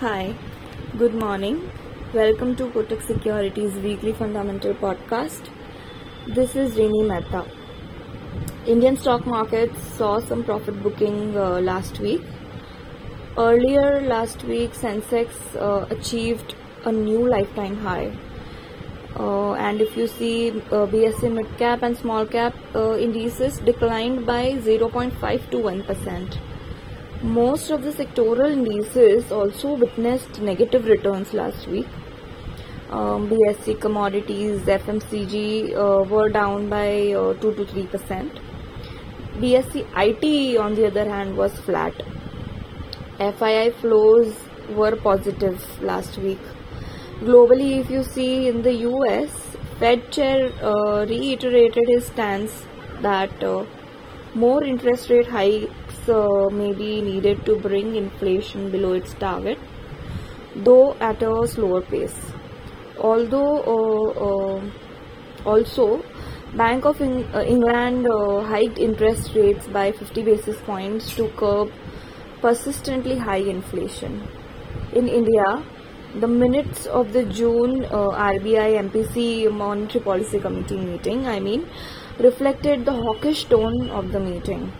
Hi, good morning. Welcome to Kotak Securities Weekly Fundamental Podcast. This is Rini Mehta. Indian stock markets saw some profit booking uh, last week. Earlier last week, Sensex uh, achieved a new lifetime high. Uh, and if you see uh, BSE mid cap and small cap uh, indices declined by 0.5 to 1 percent. Most of the sectoral indices also witnessed negative returns last week. Um, BSE commodities, FMCG uh, were down by uh, 2 to 3 percent. BSE IT, on the other hand, was flat. FII flows were positive last week. Globally, if you see in the US, Fed chair uh, reiterated his stance that uh, more interest rate hikes uh, may be needed to bring inflation below its target, though at a slower pace. Although uh, uh, also Bank of Eng- uh, England uh, hiked interest rates by 50 basis points to curb persistently high inflation. In India, the minutes of the June uh, RBI MPC Monetary Policy Committee meeting, I mean, reflected the hawkish tone of the meeting.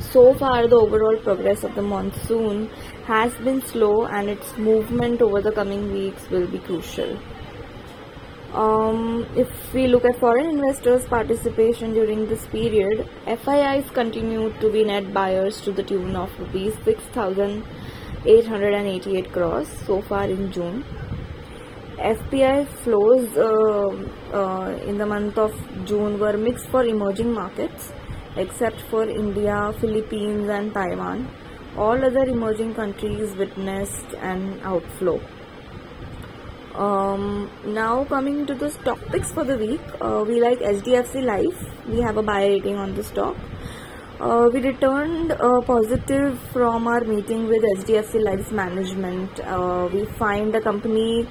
So far, the overall progress of the monsoon has been slow, and its movement over the coming weeks will be crucial. Um, if we look at foreign investors' participation during this period, FIIs continued to be net buyers to the tune of rupees 6,888 crores so far in June. FPI flows uh, uh, in the month of June were mixed for emerging markets except for India, Philippines, and Taiwan. All other emerging countries witnessed an outflow. Um, now coming to the stock picks for the week, uh, we like HDFC Life. We have a buy rating on the stock. Uh, we returned uh, positive from our meeting with HDFC Life's management. Uh, we find the company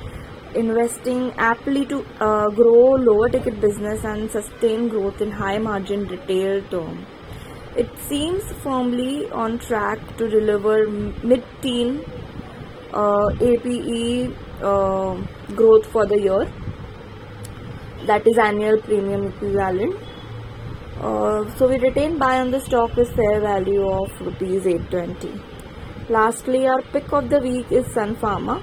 investing aptly to uh, grow lower ticket business and sustain growth in high margin retail term. It seems firmly on track to deliver mid teen uh, APE uh, growth for the year, that is annual premium equivalent. Uh, so we retain buy on the stock with fair value of rupees 820. Lastly, our pick of the week is Sun Pharma.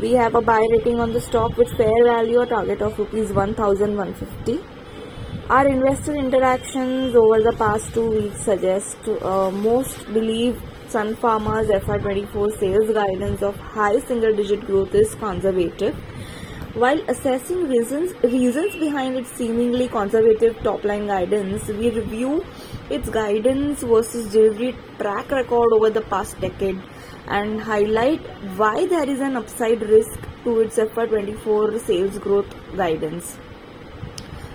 We have a buy rating on the stock with fair value or target of rupees 1150. Our investor interactions over the past two weeks suggest uh, most believe Sun Pharma's FY24 sales guidance of high single digit growth is conservative. While assessing reasons, reasons behind its seemingly conservative top line guidance, we review its guidance versus delivery track record over the past decade and highlight why there is an upside risk to its FY24 sales growth guidance.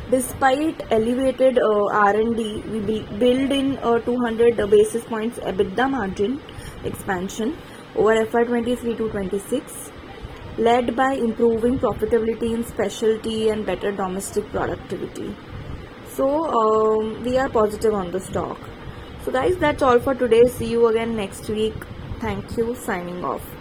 Despite elevated uh, R&D, we build in a 200 basis points EBITDA margin expansion over FY23 to 26, led by improving profitability in specialty and better domestic productivity. So um, we are positive on the stock. So guys, that's all for today. See you again next week. Thank you. Signing off.